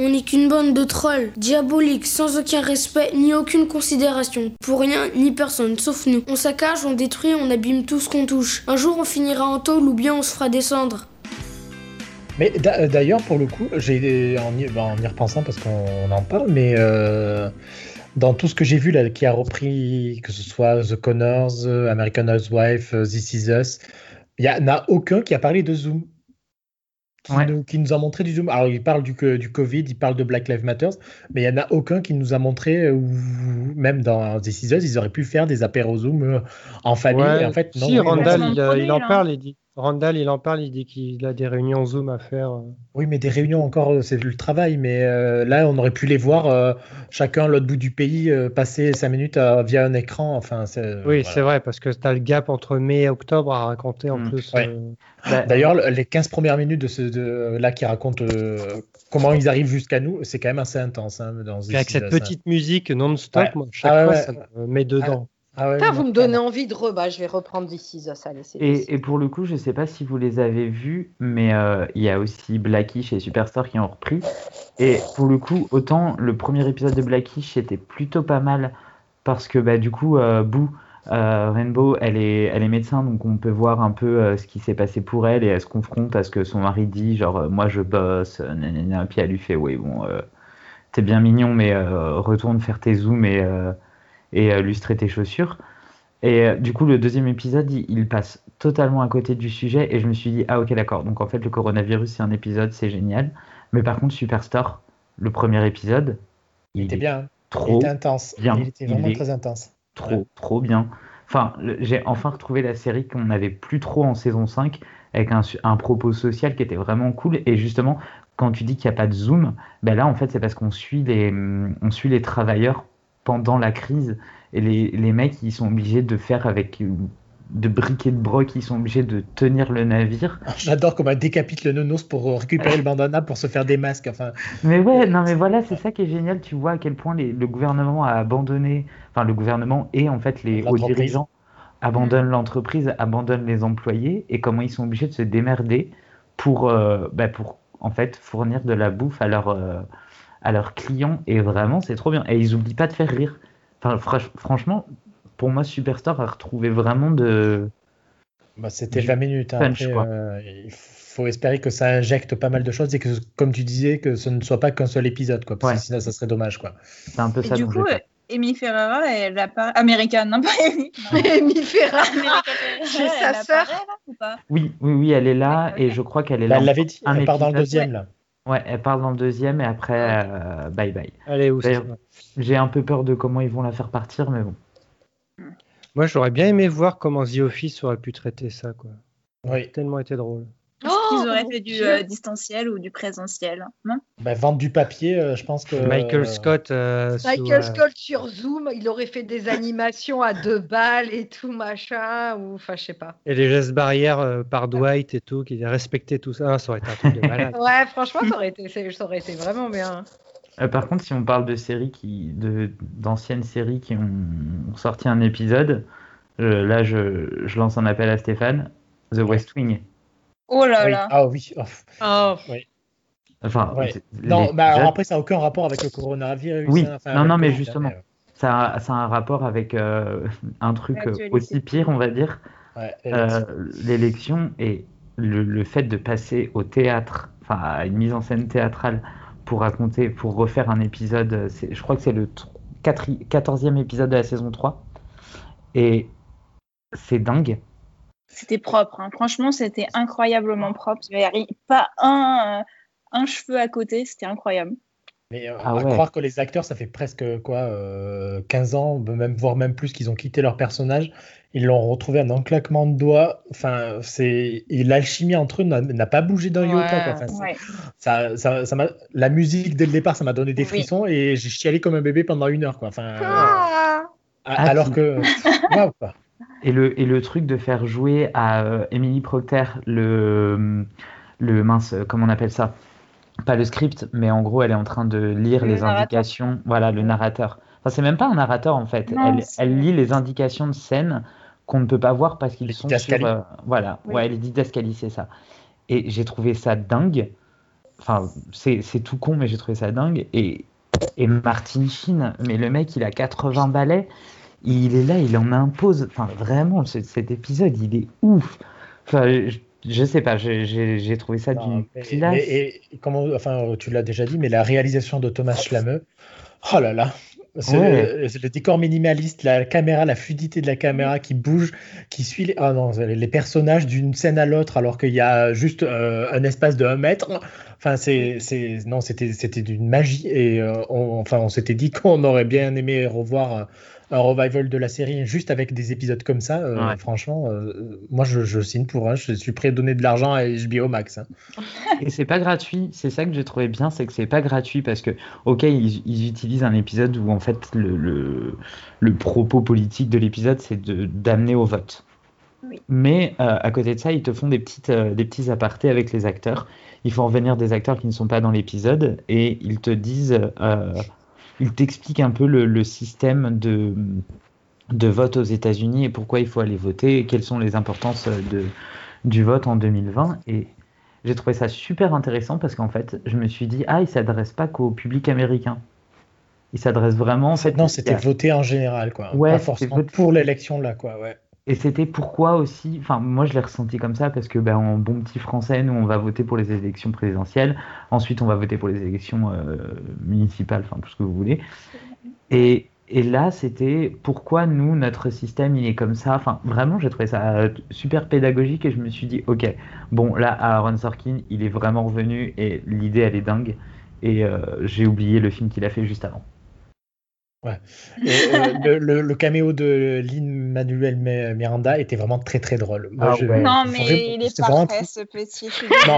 On n'est qu'une bande de trolls, diaboliques, sans aucun respect ni aucune considération. Pour rien ni personne, sauf nous. On saccage, on détruit, on abîme tout ce qu'on touche. Un jour on finira en tôle ou bien on se fera descendre. Mais d'ailleurs, pour le coup, j'ai en, y, bah, repensant parce qu'on en parle, mais euh, dans tout ce que j'ai vu là, qui a repris, que ce soit The Connors, American Housewife, This Is Us, il n'y en a aucun qui a parlé de Zoom qui, nous, a montré du Zoom. Alors, il parle du, du Covid, il parle de Black Lives Matter, mais il n'y en a aucun qui nous a montré, ou même dans des Seasons, ils auraient pu faire des apéros Zoom euh, en famille. en fait, si, Randall, il, en parle, il dit. Randall, il en parle, il dit qu'il a des réunions Zoom à faire. Euh. Oui, mais des réunions encore, euh, c'est le travail. Mais là, on aurait pu les voir chacun à l'autre bout du pays, passer cinq minutes via un écran. Enfin, oui, c'est vrai, parce que tu as le gap entre mai et octobre à raconter en mm. plus. Bah, d'ailleurs, les 15 premières minutes de, ce, de là qui racontent euh, comment ils arrivent jusqu'à nous, c'est quand même assez intense. Hein, dans Avec cette petite musique non-stop, chaque ah fois, ça me met dedans. Ah, ah vous me donnez envie de re... Bah, je vais reprendre d'ici ça. Et, et, pour le coup, je sais pas si vous les avez vus, mais euh, il y a aussi Blackish et Superstore qui ont repris. Et pour le coup, autant le premier épisode de Blackish était plutôt pas mal parce que bah, du coup, euh, Boo euh, Rainbow, elle est, elle est médecin, donc on peut voir un peu ce qui s'est passé pour elle et elle se confronte à ce que son mari dit, genre moi je bosse, nanana, puis elle lui fait oui bon, t'es bien mignon, mais retourne faire tes zooms et, et lustrer tes chaussures. Et du coup, le deuxième épisode, il, passe totalement à côté du sujet et je me suis dit ah ok d'accord, donc en fait le coronavirus c'est un épisode, c'est génial, mais par contre Superstore, le premier épisode, il, était bien, trop il était intense, il était vraiment très intense. trop, trop bien. Enfin, j'ai enfin retrouvé la série qu'on n'avait plus trop en saison 5 avec un, propos social qui était vraiment cool. Et justement, quand tu dis qu'il n'y a pas de zoom, ben là, en fait, c'est parce qu'on suit, les, on suit les travailleurs pendant la crise. Et les, les mecs, ils sont obligés de faire avec de briquet de broc, ils sont obligés de tenir le navire. J'adore comment elle décapite le nonos pour récupérer le bandana pour se faire des masques. Enfin. Mais ouais, non mais voilà, c'est ça qui est génial. Tu vois à quel point le gouvernement a abandonné, enfin le gouvernement et en fait les hauts dirigeants abandonnent mm. l'entreprise, abandonnent les employés et comment ils sont obligés de se démerder pour, euh, bah, pour en fait fournir de la bouffe à, leur, euh, à leurs clients. Et vraiment, c'est trop bien. Et ils oublient pas de faire rire. Enfin, franchement, pour moi, Superstar a retrouvé vraiment de. Bah, C'était 20 minutes. Hein. Euh, il faut espérer que ça injecte pas mal de choses et que, comme tu disais, que ce ne soit pas qu'un seul épisode, quoi, parce que sinon, ça serait dommage. Quoi. C'est un peu et ça. Du coup, Amy Ferrara, elle a pas. Américaine, non pas Amy. Amy Ferrara. C'est sa sœur. Oui, oui, oui, elle est là et je crois qu'elle est là. Elle l'avait dit, elle part dans le deuxième, là. Ouais, elle part dans le deuxième et après, euh, bye bye. Allez, où J'ai un peu peur de comment ils vont la faire partir, mais bon. Moi, j'aurais bien aimé voir comment The Office aurait pu traiter ça, quoi. Oui. Tellement été drôle. Est-ce qu'ils oh, auraient fait du euh, distanciel ou du présentiel non? Bah, Vendre du papier, euh, je pense que. Michael Scott. Euh, Michael Scott sur Zoom, il aurait fait des animations à deux balles et tout, machin, ou enfin, je sais pas. Et les gestes barrières par Dwight et tout, qui respectait tout ça, ça aurait été un truc de malade. ouais, franchement, ça aurait été, ça aurait été vraiment bien. Euh, par contre, si on parle de séries qui, de, d'anciennes séries qui ont, sorti un épisode, euh, là, je, je, lance un appel à Stéphane. The West Wing. Oh là là. Ah oui. Oh. oh. Oui. Enfin, non, mais après, ça n'a aucun rapport avec le coronavirus. Oui, hein, non, non, mais justement, ça, a, ça a un rapport avec euh, un truc aussi pire, on va dire. l'élection et le, le, fait de passer au théâtre, enfin, à une mise en scène théâtrale pour raconter, pour refaire un épisode. Je crois que c'est le 14e épisode de la saison 3. Et c'est dingue. C'était propre. Hein. Franchement, c'était incroyablement propre. Il n'y avait pas un, un cheveu à côté. C'était incroyable. Mais euh, ah à croire que les acteurs, ça fait presque quoi, 15 euh, ans, même, voire même plus qu'ils ont quitté leur personnage ils l'ont retrouvé en un claquement de doigts. Enfin, c'est l'alchimie entre eux n'a pas bougé d'un iota. ça, ça, ça la musique dès le départ, ça m'a donné des frissons et j'ai chialé comme un bébé pendant une heure. Quoi. Enfin, ah. alors que, Et le, et le truc de faire jouer à euh, Emily Procter le, le mince, comment on appelle ça? Pas le script, mais en gros, elle est en train de lire les indications. Voilà, le narrateur. Enfin, c'est même pas un narrateur en fait. elle, elle, lit les indications de scène qu'on ne peut pas voir parce qu'ils sont sur. Euh, voilà, ouais, les didascalies, c'est ça. Et j'ai trouvé ça dingue. enfin, c'est tout con, mais j'ai trouvé ça dingue. Et, et Martin Sheen, mais le mec, il a 80 balais, il est là, il en impose. Enfin, vraiment, cet épisode, il est ouf. Enfin, je, sais pas, j'ai trouvé ça d'une classe. Et, comment, enfin, tu l'as déjà dit, mais la réalisation de Thomas Schlameux, oh là là, le, décor minimaliste, la caméra, la fluidité de la caméra qui bouge, qui suit les, ah non, les personnages d'une scène à l'autre alors qu'il y a juste euh, un espace de 1 mètre. Enfin, c'est, non, c'était, c'était d'une magie et euh, on, enfin, on s'était dit qu'on aurait bien aimé revoir un revival de la série juste avec des épisodes comme ça, euh, franchement, euh, moi je, signe pour un. Je suis prêt à donner de l'argent à HBO Max. Hein. Et c'est pas gratuit. C'est ça que j'ai trouvé bien, c'est que c'est pas gratuit parce que, ok, ils, utilisent un épisode où en fait le, le, propos politique de l'épisode c'est d'amener au vote. Mais euh, à côté de ça, ils te font des, petites, des petits apartés avec les acteurs. Ils font revenir des acteurs qui ne sont pas dans l'épisode et ils te disent il t'explique un peu le, système de, de vote aux États-Unis et pourquoi il faut aller voter et quelles sont les importances de, du vote en 2020. Et j'ai trouvé ça super intéressant parce qu'en fait, je me suis dit, ah, il s'adresse pas qu'au public américain. Il s'adresse vraiment. En fait, non, c'était voter en général, quoi. Ouais, pas forcément pour l'élection là, quoi. Ouais. Et c'était pourquoi aussi, enfin moi je l'ai ressenti comme ça parce que ben, en bon petit français, nous on va voter pour les élections présidentielles, ensuite on va voter pour les élections euh, municipales, enfin tout ce que vous voulez. Et, et là c'était pourquoi nous, notre système il est comme ça. Enfin vraiment j'ai trouvé ça super pédagogique et je me suis dit ok, bon là Aaron Sorkin il est vraiment revenu et l'idée elle est dingue. Et euh, j'ai oublié le film qu'il a fait juste avant. Ouais. Euh, le, caméo de Lynn Manuel Miranda était vraiment très très drôle. Ah non, mais il est parfait ce petit. non,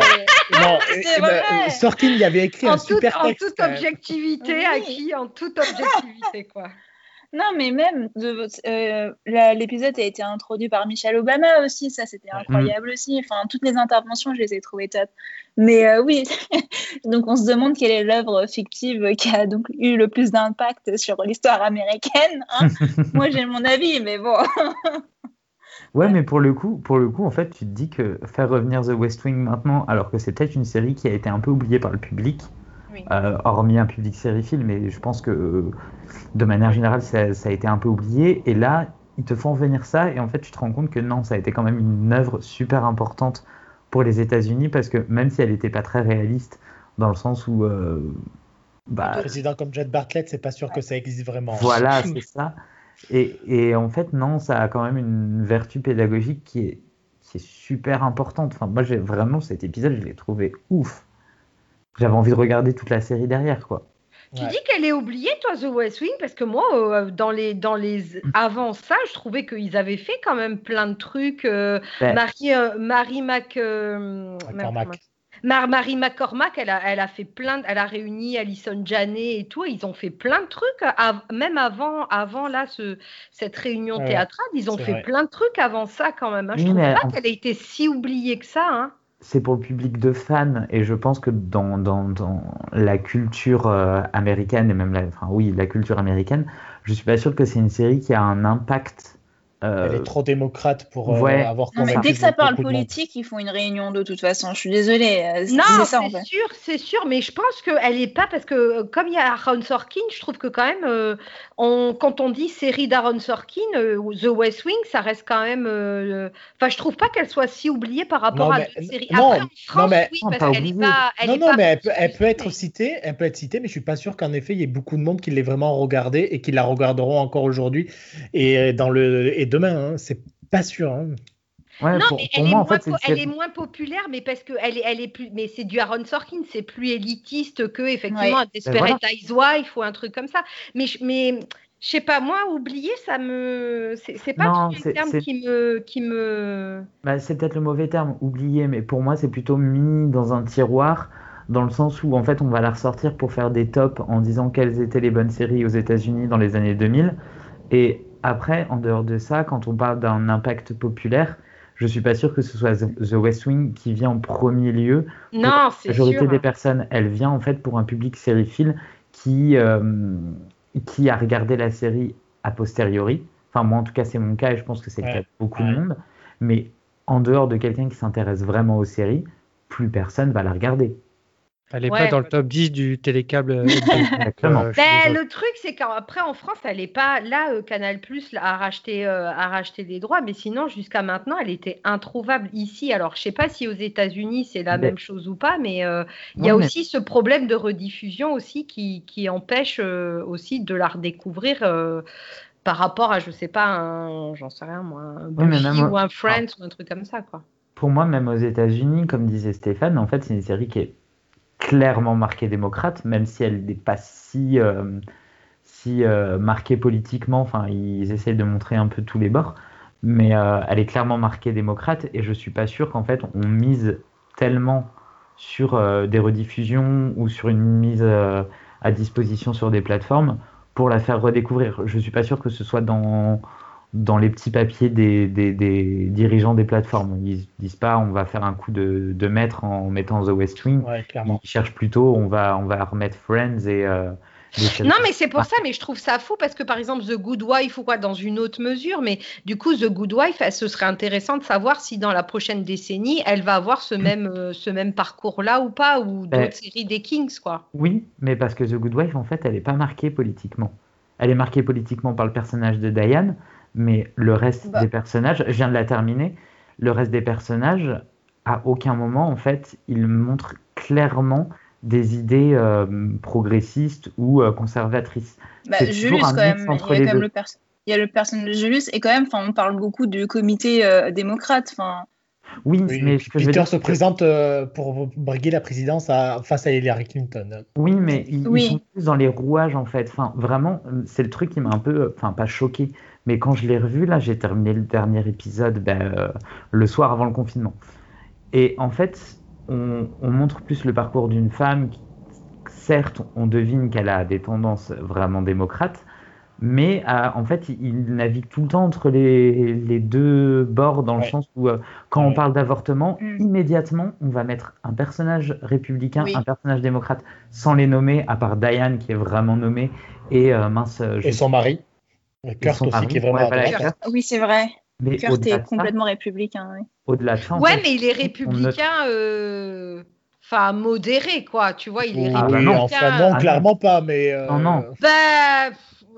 non ben, Sorkin y avait écrit un super texte. En toute objectivité, à qui En toute objectivité, quoi. Non, mais même euh, l'épisode a été introduit par Michelle Obama aussi, ça c'était incroyable aussi. Enfin, toutes les interventions, je les ai trouvées top. Mais euh, oui, donc on se demande quelle est l'œuvre fictive qui a donc eu le plus d'impact sur l'histoire américaine. Hein. Moi, j'ai mon avis, mais bon. Ouais, mais pour le coup, pour le coup, en fait, tu te dis que faire revenir The West Wing maintenant, alors que c'est peut-être une série qui a été un peu oubliée par le public, euh, hormis un public sériephile, mais je pense que de manière générale, ça, a été un peu oublié. Et là, ils te font venir ça, et en fait, tu te rends compte que non, ça a été quand même une œuvre super importante pour les États-Unis, parce que même si elle n'était pas très réaliste, dans le sens où. Euh, bah, un président comme Jed Bartlett, c'est pas sûr que ça existe vraiment. Voilà, c'est ça. Et, et, en fait, non, ça a quand même une vertu pédagogique qui est, qui est super importante. Enfin, moi, j'ai vraiment cet épisode, je l'ai trouvé ouf j'avais envie de regarder toute la série derrière, quoi. Tu dis qu'elle est oubliée, toi, The West Wing, parce que moi, euh, dans les, dans les avant ça, je trouvais qu'ils avaient fait quand même plein de trucs. Euh, ben. Marie, euh, Marie Mac, Marie McCormack, elle a, elle a fait plein, elle a réuni Alison Janet et tout, ils ont fait plein de trucs, même avant, avant là, ce, cette réunion théâtrale, ils ont fait plein de trucs avant ça quand même. Hein. Je trouve pas qu'elle ait été si oubliée que ça. Hein c'est pour le public de fans. Et je pense que dans, dans, dans la culture euh, américaine et même la, enfin oui la culture américaine je suis pas sûr que c'est une série qui a un impact euh, Elle est trop démocrate pour euh, avoir non, mais dès que ça parle politique, ils font une réunion de toute façon. Je suis désolée. Euh, non, c'est sûr, c'est sûr, mais je pense qu'elle n'est pas parce que comme il y a Aaron Sorkin, je trouve que quand même, on, quand on dit série d'Aaron Sorkin, The West Wing, ça reste quand même. Enfin, je trouve pas qu'elle soit si oubliée par rapport à d'autres séries. Non, Après, en France, non, mais, oui, parce qu'elle n'est pas. Elle non, non, mais elle peut, elle peut, être citée, elle peut être citée, mais je suis pas sûr qu'en effet, il y ait beaucoup de monde qui l'ait vraiment regardée et qui la regarderont encore aujourd'hui et dans le et demain, hein, c'est pas sûr. Hein. non, mais elle, est, moins, elle est moins populaire, mais parce que elle est, elle est plus, mais c'est du Aaron Sorkin, c'est plus élitiste que effectivement ouais. Desperate voilà. Housewife ou un truc comme ça. Mais, mais je sais pas, moi, oublier, ça me, c'est pas non, un terme qui me, qui me. Bah, c'est peut-être le mauvais terme, oublier, mais pour moi, c'est plutôt mis dans un tiroir. Dans le sens où en fait on va la ressortir pour faire des tops en disant quelles étaient les bonnes séries aux États-Unis dans les années 2000. Et après, en dehors de ça, quand on parle d'un impact populaire, je suis pas sûr que ce soit The West Wing qui vient en premier lieu. Non, c'est sûr. La majorité des personnes, elle vient en fait pour un public sériephile qui, euh, qui a regardé la série a posteriori. Enfin, moi, en tout cas, c'est mon cas et je pense que c'est le cas de beaucoup de monde. Mais en dehors de quelqu'un qui s'intéresse vraiment aux séries, plus personne va la regarder. Elle n'est pas dans le top 10 du téléccâble. Euh, euh, ben, le truc, c'est qu'après, en France, elle n'est pas. Là, euh, Canal Plus a, racheté, a racheté des droits, mais sinon, jusqu'à maintenant, elle était introuvable ici. Alors, je ne sais pas si aux États-Unis, c'est la même chose ou pas, mais il y a aussi ce problème de rediffusion aussi qui, qui empêche aussi de la redécouvrir par rapport à, je ne sais pas, un, j'en sais rien, moi, un Buffy ou un Friends ou un truc comme ça, quoi. Pour moi, même aux États-Unis, comme disait Stéphane, en fait, c'est une série qui est clairement marquée démocrate, même si elle n'est pas si, euh, si euh, marquée politiquement. Enfin, ils essayent de montrer un peu tous les bords, mais euh, elle est clairement marquée démocrate. Et je suis pas sûr qu'en fait on mise tellement sur des rediffusions ou sur une mise à disposition sur des plateformes pour la faire redécouvrir. Je suis pas sûr que ce soit dans dans les petits papiers des, des, dirigeants des plateformes. Ils disent pas on va faire un coup de, de maître en mettant The West Wing. Ils cherchent plutôt on va, on va remettre Friends et. Euh, non, mais c'est pour ça, mais je trouve ça fou parce que par exemple, The Good Wife ou quoi, dans une autre mesure, mais du coup, The Good Wife, ce serait intéressant de savoir si dans la prochaine décennie, elle va avoir ce même, euh, ce même parcours-là ou pas, ou ben, d'autres séries des Kings, quoi. Oui, mais parce que The Good Wife, en fait, elle n'est pas marquée politiquement. Elle est marquée politiquement par le personnage de Diane, mais le reste bah. des personnages, je viens de la terminer, le reste des personnages, à aucun moment, en fait, ils montrent clairement des idées euh, progressistes ou euh, conservatrices. Bah, Julius, quand même, il y a quand même le, il y a le personnage de Julius, et quand même, on parle beaucoup du comité euh, démocrate. Oui, mais ce que Peter je veux se présente pour briguer la présidence face à Hillary Clinton. Oui, mais ils, sont plus dans les rouages en fait. Enfin, vraiment, c'est le truc qui m'a un peu, enfin, pas choqué, mais quand je l'ai revu, là, j'ai terminé le dernier épisode ben, euh, le soir avant le confinement. Et en fait, on, montre plus le parcours d'une femme qui, certes, on devine qu'elle a des tendances vraiment démocrates, mais euh, en fait, il, navigue tout le temps entre les, les deux bords, dans le sens où, euh, quand on parle d'avortement, mm. immédiatement, on va mettre un personnage républicain, un personnage démocrate, sans les nommer, à part Diane, qui est vraiment nommée, et mince. Et son mari Kurt aussi, qui est vraiment. Oui, c'est vrai. Mais Kurt est complètement républicain. Oui. Au-delà de ça. Ouais, mais il est républicain. Euh, enfin, modéré, quoi. Tu vois, il est ah, républicain. non, enfin, non, clairement pas, mais. Euh, non, non. Bah.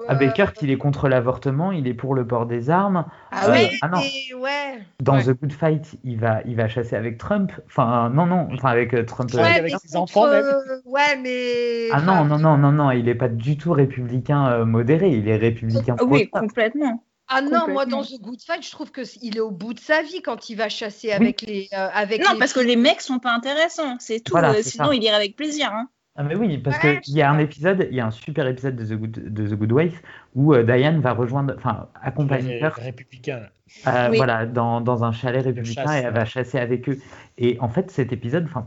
Ah ben Kurt, il est contre l'avortement, il est pour le port des armes. Ah, euh, ah non. ouais. Dans The Good Fight, il va, il va chasser avec Trump. Enfin, non, non, enfin avec euh, Trump. Ouais, euh, avec ses enfants même. ouais, mais. Ah non, non, non, non, non, il n'est pas du tout républicain modéré, il est républicain. Oui, complètement. Ah non, moi dans The Good Fight, je trouve que il est au bout de sa vie quand il va chasser avec les avec Non, parce que les mecs sont pas intéressants, c'est tout. sinon, il irait avec plaisir. Hein. Ah mais oui, parce qu'il y a un épisode, il y a un super épisode de The Good, de The Good Wife où euh, Diane va rejoindre, enfin, accompagner Kurt. Républicain. Euh, voilà, dans, dans, un chalet républicain et elle va chasser avec eux. Et en fait, cet épisode, enfin,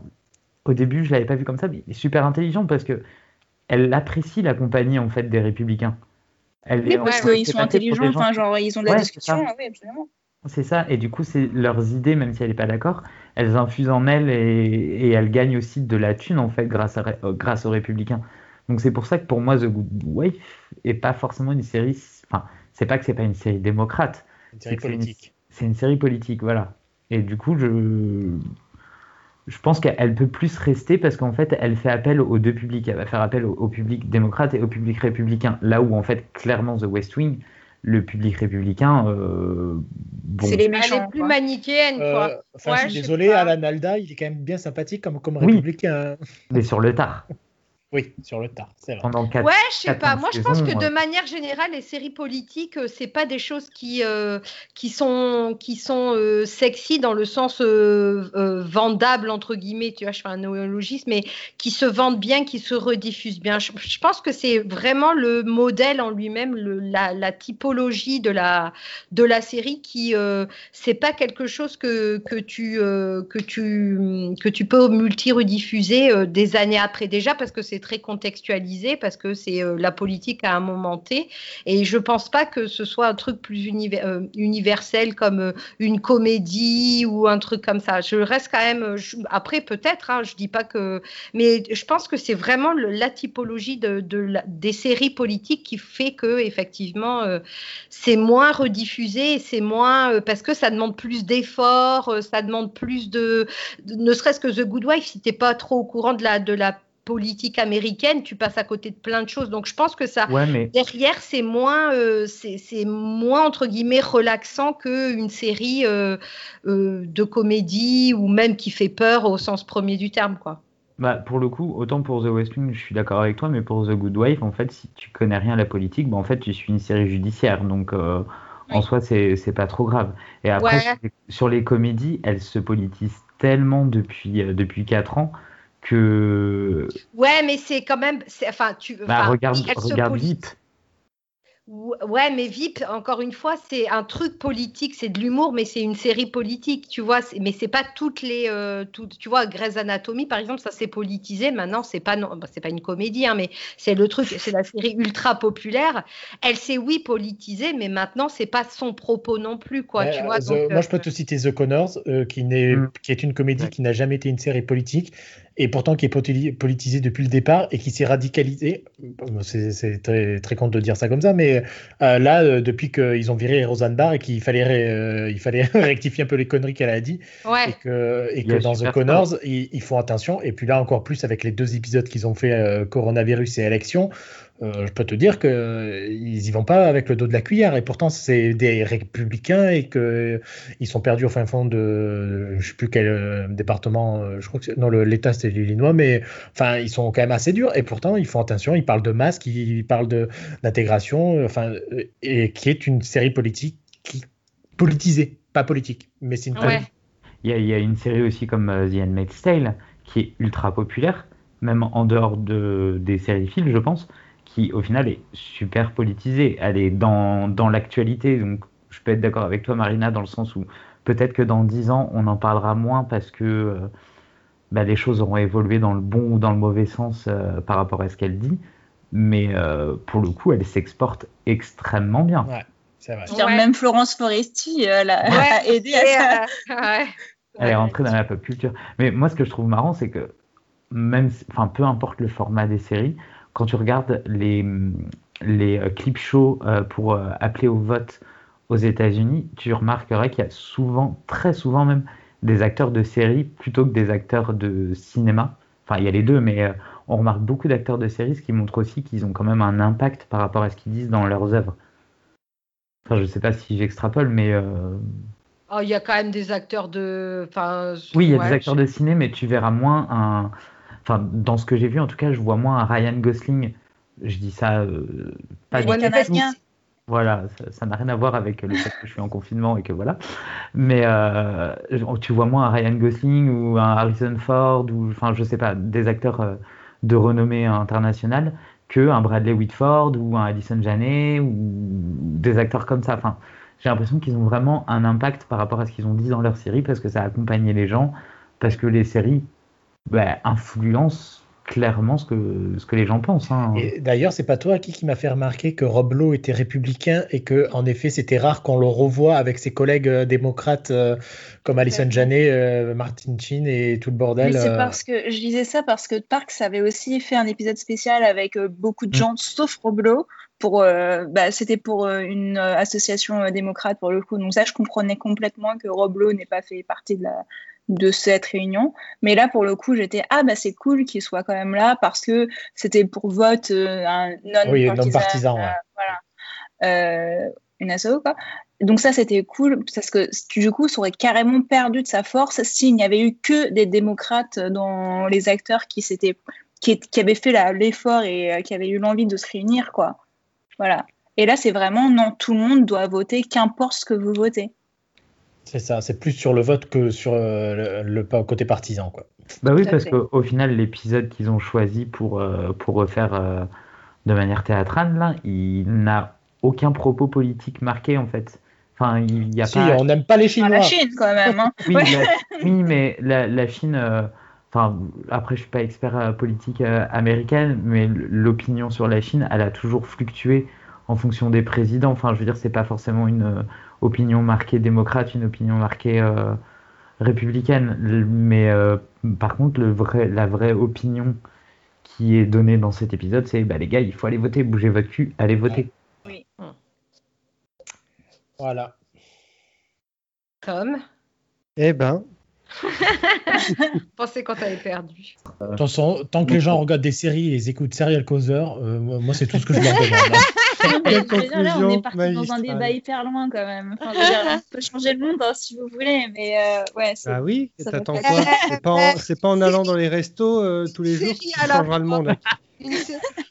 au début, je l'avais pas vu comme ça, mais il est super intelligent parce que elle apprécie la compagnie en fait des républicains. Elle, oui, parce qu'ils sont intelligents, enfin, genre, ils ont de la discussion, oui, absolument. C'est ça, et du coup, c'est leurs idées, même si elle n'est pas d'accord, elles infusent en elle et, elles gagnent aussi de la thune, en fait, grâce, à, euh, grâce aux Républicains. Donc c'est pour ça que pour moi, The Good Wife est pas forcément une série. Enfin, c'est pas que c'est pas une série démocrate. Une série politique. C'est une, série politique, voilà. Et du coup, je, je pense qu'elle peut plus rester parce qu'en fait, elle fait appel aux deux publics. Elle va faire appel au, au, public démocrate et au public républicain. Là où, en fait, clairement, The West Wing, le public républicain. Euh, c'est les méchants. Elle est plus manichéenne, quoi. Euh, enfin, je suis désolé, Alan Alda, il est quand même bien sympathique comme, comme républicain. Mais sur le tard. Oui, sur le tard, c'est vrai. Pendant ouais, je sais pas. Moi, je pense que de manière générale, les séries politiques, euh, c'est pas des choses qui euh, qui sont qui sont euh, sexy dans le sens vendable entre guillemets. Tu vois, je fais un néologisme, mais qui se vendent bien, qui se rediffusent bien. Je, pense que c'est vraiment le modèle en lui-même, la, la, typologie de la de la série qui c'est pas quelque chose que que tu que tu que tu peux multi rediffuser des années après déjà parce que c'est c'est très contextualisé parce que c'est euh, la politique à un moment T. Et je pense pas que ce soit un truc plus euh, universel comme une comédie ou un truc comme ça. Je reste quand même. après, peut-être, hein, je dis pas que. Mais je pense que c'est vraiment la typologie de, des séries politiques qui fait que, effectivement, c'est moins rediffusé, c'est moins. parce que ça demande plus d'efforts, ça demande plus de, ne serait-ce que The Good Wife, si t'es pas trop au courant de la, de la politique américaine, tu passes à côté de plein de choses. Donc je pense que ça, derrière, c'est moins, euh, c'est moins entre guillemets relaxant qu'une série euh, euh, de comédie ou même qui fait peur au sens premier du terme, quoi. Bah, pour le coup, autant pour The West Wing, je suis d'accord avec toi, mais pour The Good Wife, en fait, si tu connais rien à la politique, bah, en fait, tu suis une série judiciaire. Donc, en soi, c'est pas trop grave. Et après, sur, les, comédies, elles se politisent tellement depuis, euh, depuis 4 ans que. Ouais, mais c'est quand même. Enfin, tu. Bah, regarde, regarde Vip. Ouais, mais VIP, encore une fois, c'est un truc politique, c'est de l'humour, mais c'est une série politique, tu vois. Mais c'est pas toutes les, euh, tu vois, Grey's Anatomy, par exemple, ça s'est politisé. Maintenant, c'est pas, non, bah, c'est pas une comédie, hein, mais c'est le truc, c'est la série ultra populaire. Elle s'est oui politisée, mais maintenant, c'est pas son propos non plus, quoi. tu vois, moi, je peux euh, te citer The Connors, euh, qui, n'est, mm. qui est une comédie qui n'a jamais été une série politique et pourtant qui est politisé depuis le départ et qui s'est radicalisé. C'est très, très con de dire ça comme ça, mais euh, là, euh, depuis qu'ils ont viré Roseanne Barr et qu'il fallait, euh, il fallait rectifier un peu les conneries qu'elle a dit, et que, et que dans The Connors, ils, font attention. Et puis là, encore plus avec les deux épisodes qu'ils ont fait, coronavirus et élections, euh, je peux te dire qu'ils euh, y vont pas avec le dos de la cuillère. Et pourtant, c'est des républicains et qu'ils sont perdus au fin fond de, je sais plus quel euh, département, je crois que non, l'État c'est l'Illinois, mais enfin, ils sont quand même assez durs. Et pourtant, ils font attention, ils parlent de masques, ils parlent d'intégration, enfin, et qui est une série politique qui politisée, pas politique, mais c'est une il, y a, il y, a une série aussi comme The Handmaid's Tale qui est ultra populaire, même en dehors de, des séries films, je pense qui au final est super politisée. Elle est dans, dans l'actualité, donc je peux être d'accord avec toi Marina dans le sens où peut-être que dans dix ans on en parlera moins parce que euh, bah, les choses auront évolué dans le bon ou dans le mauvais sens euh, par rapport à ce qu'elle dit. Mais euh, pour le coup, elle s'exporte extrêmement bien. Ouais, c'est vrai. Même Florence Foresti elle a, aidé à ça. Elle est rentrée dans la pop culture. Mais moi, ce que je trouve marrant, c'est que même, enfin, peu importe le format des séries, quand tu regardes les, les euh, clips shows euh, pour euh, appeler au vote aux États-Unis, tu remarquerais qu'il y a souvent, très souvent même, des acteurs de série plutôt que des acteurs de cinéma. Enfin, il y a les deux, mais on remarque beaucoup d'acteurs de série, ce qui montre aussi qu'ils ont quand même un impact par rapport à ce qu'ils disent dans leurs œuvres. Enfin, je sais pas si j'extrapole, mais. Oh, il y a quand même des acteurs de. Enfin, oui, il y a des acteurs de ciné, mais tu verras moins un, Enfin, dans ce que j'ai vu, en tout cas, je vois moins un Ryan Gosling. Je dis ça euh, pas du Voilà, ça n'a rien à voir avec le fait que je suis en confinement et que voilà. Mais euh, tu vois moins un Ryan Gosling ou un Harrison Ford ou, enfin, je sais pas, des acteurs euh, de renommée internationale que un Bradley Whitford ou un Addison Janet ou des acteurs comme ça. Enfin, j'ai l'impression qu'ils ont vraiment un impact par rapport à ce qu'ils ont dit dans leur série parce que ça a accompagné les gens, parce que les séries bah, influence clairement ce que, ce que les gens pensent. Hein. Et d'ailleurs, c'est pas toi qui, qui m'a fait remarquer que Rob Lowe était républicain et que, en effet, c'était rare qu'on le revoie avec ses collègues euh, démocrates euh, comme Alison Janet, euh, Martin Chin et tout le bordel. c'est parce que je disais ça parce que Parks avait aussi fait un épisode spécial avec beaucoup de mm. gens, sauf Rob Lowe. Pour, bah, c'était pour une association démocrate pour le coup. Donc ça, je comprenais complètement que Rob Lowe n'ait pas fait partie de la, de cette réunion. Mais là, pour le coup, j'étais ah bah c'est cool qu'il soit quand même là parce que c'était pour vote euh, un non oui, partisan, euh, voilà, euh, une asso quoi. Donc ça c'était cool parce que du coup, ça aurait carrément perdu de sa force s'il n'y avait eu que des démocrates dans les acteurs qui s'étaient qui, qui, avaient fait l'effort et qui avaient eu l'envie de se réunir quoi. Voilà. Et là, c'est vraiment non, tout le monde doit voter, qu'importe ce que vous votez. C'est ça, c'est plus sur le vote que sur euh, le, côté partisan. Quoi. Bah oui, parce qu'au final, l'épisode qu'ils ont choisi pour, euh, pour refaire euh, de manière théâtrale, là, il n'a aucun propos politique marqué en fait. Enfin, il y a si, on n'aime pas les Chinois. la Chine quand même. Hein. oui, oui, mais la, la Chine, Enfin, après, je suis pas expert politique américaine, mais l'opinion sur la Chine, elle a toujours fluctué en fonction des présidents. Enfin, je veux dire, c'est pas forcément une opinion marquée démocrate, une opinion marquée républicaine. Mais par contre, le vrai, la vraie opinion qui est donnée dans cet épisode, c'est bah, les gars, il faut aller voter, bougez votre cul, allez voter. Oui. Voilà. Tom? Eh ben. pensais quand t'avais perdu. tant que les gens regardent des séries et les écoutent Serial Causeur, euh, moi c'est tout ce que je leur demande. Hein. là, on est parti dans un débat hyper loin quand même. Enfin, on peut changer le monde hein, si vous voulez, mais euh, ouais. Ah oui, t'attends quoi C'est pas, en, pas en allant dans les restos euh, tous les jours que tu changeras le monde.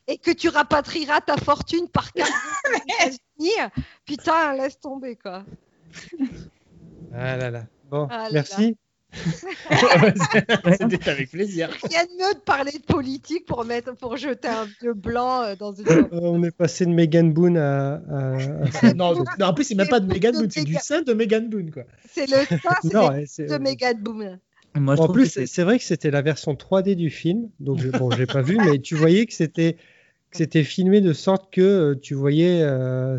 Et que tu rapatrieras ta fortune par carte. Putain, laisse tomber quoi. Ah là là. Bon, ah merci. C'était avec plaisir. Rien de mieux de parler de politique pour, mettre, pour jeter un vieux blanc euh, dans une. Euh, on est passé de Megan Boone à. non, en plus, c'est même pas de Megan Boone, c'est du sein de Megan Boone. quoi. C'est le sein de Megan Boone. Moi, en plus, c'est vrai que c'était la version 3D du film, donc bon, j'ai pas vu, mais tu voyais que c'était c'était filmé de sorte que euh, tu voyais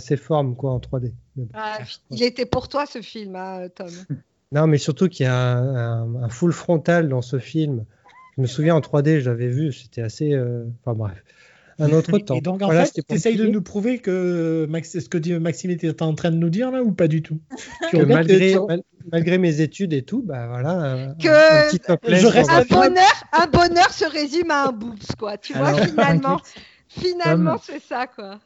ses formes quoi en 3D. Ah, il était pour toi ce film, hein, Tom. Non, mais surtout qu'il y a un, full frontal dans ce film. Je me souviens en 3D, j'avais vu, c'était assez. Euh, enfin bref, un autre temps. Et donc en fait, tu essayes de nous prouver que Max... ce que Maxime était en train de nous dire là ou pas du tout? Malgré, malgré, mes études et tout, bah voilà. Que un, petit je reste un, bonheur, un bonheur se résume à un boobs, quoi. Tu vois, finalement, finalement c'est ça, quoi.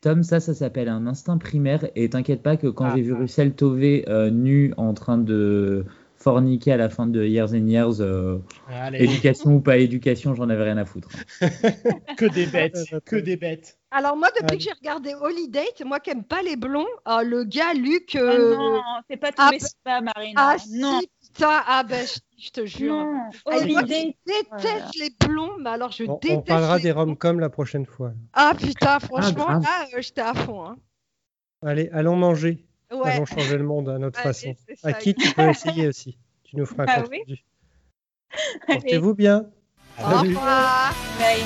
Tom, ça, ça s'appelle un instinct primaire. Et t'inquiète pas que quand ah. j'ai vu Russell Tovey euh, nu en train de forniquer à la fin de Years and Years, euh, éducation ou pas éducation, j'en avais rien à foutre. que des bêtes, que des bêtes. Alors moi, depuis que j'ai regardé Holiday, moi qui aime pas les blonds, oh, le gars Luc. Euh... Oh non, fais pas tomber ah, Marine. Ah non. Si, putain, ah ben je, te jure. Non. Je déteste les blonds, mais alors je déteste. On parlera des rom-coms la prochaine fois. Ah putain, franchement, là, euh, j'étais à fond. Hein. Allez, allons manger. Allons changer le monde à notre façon. À qui tu peux essayer aussi. Tu nous feras un ah, oui Portez-vous bien. Au revoir. Bye.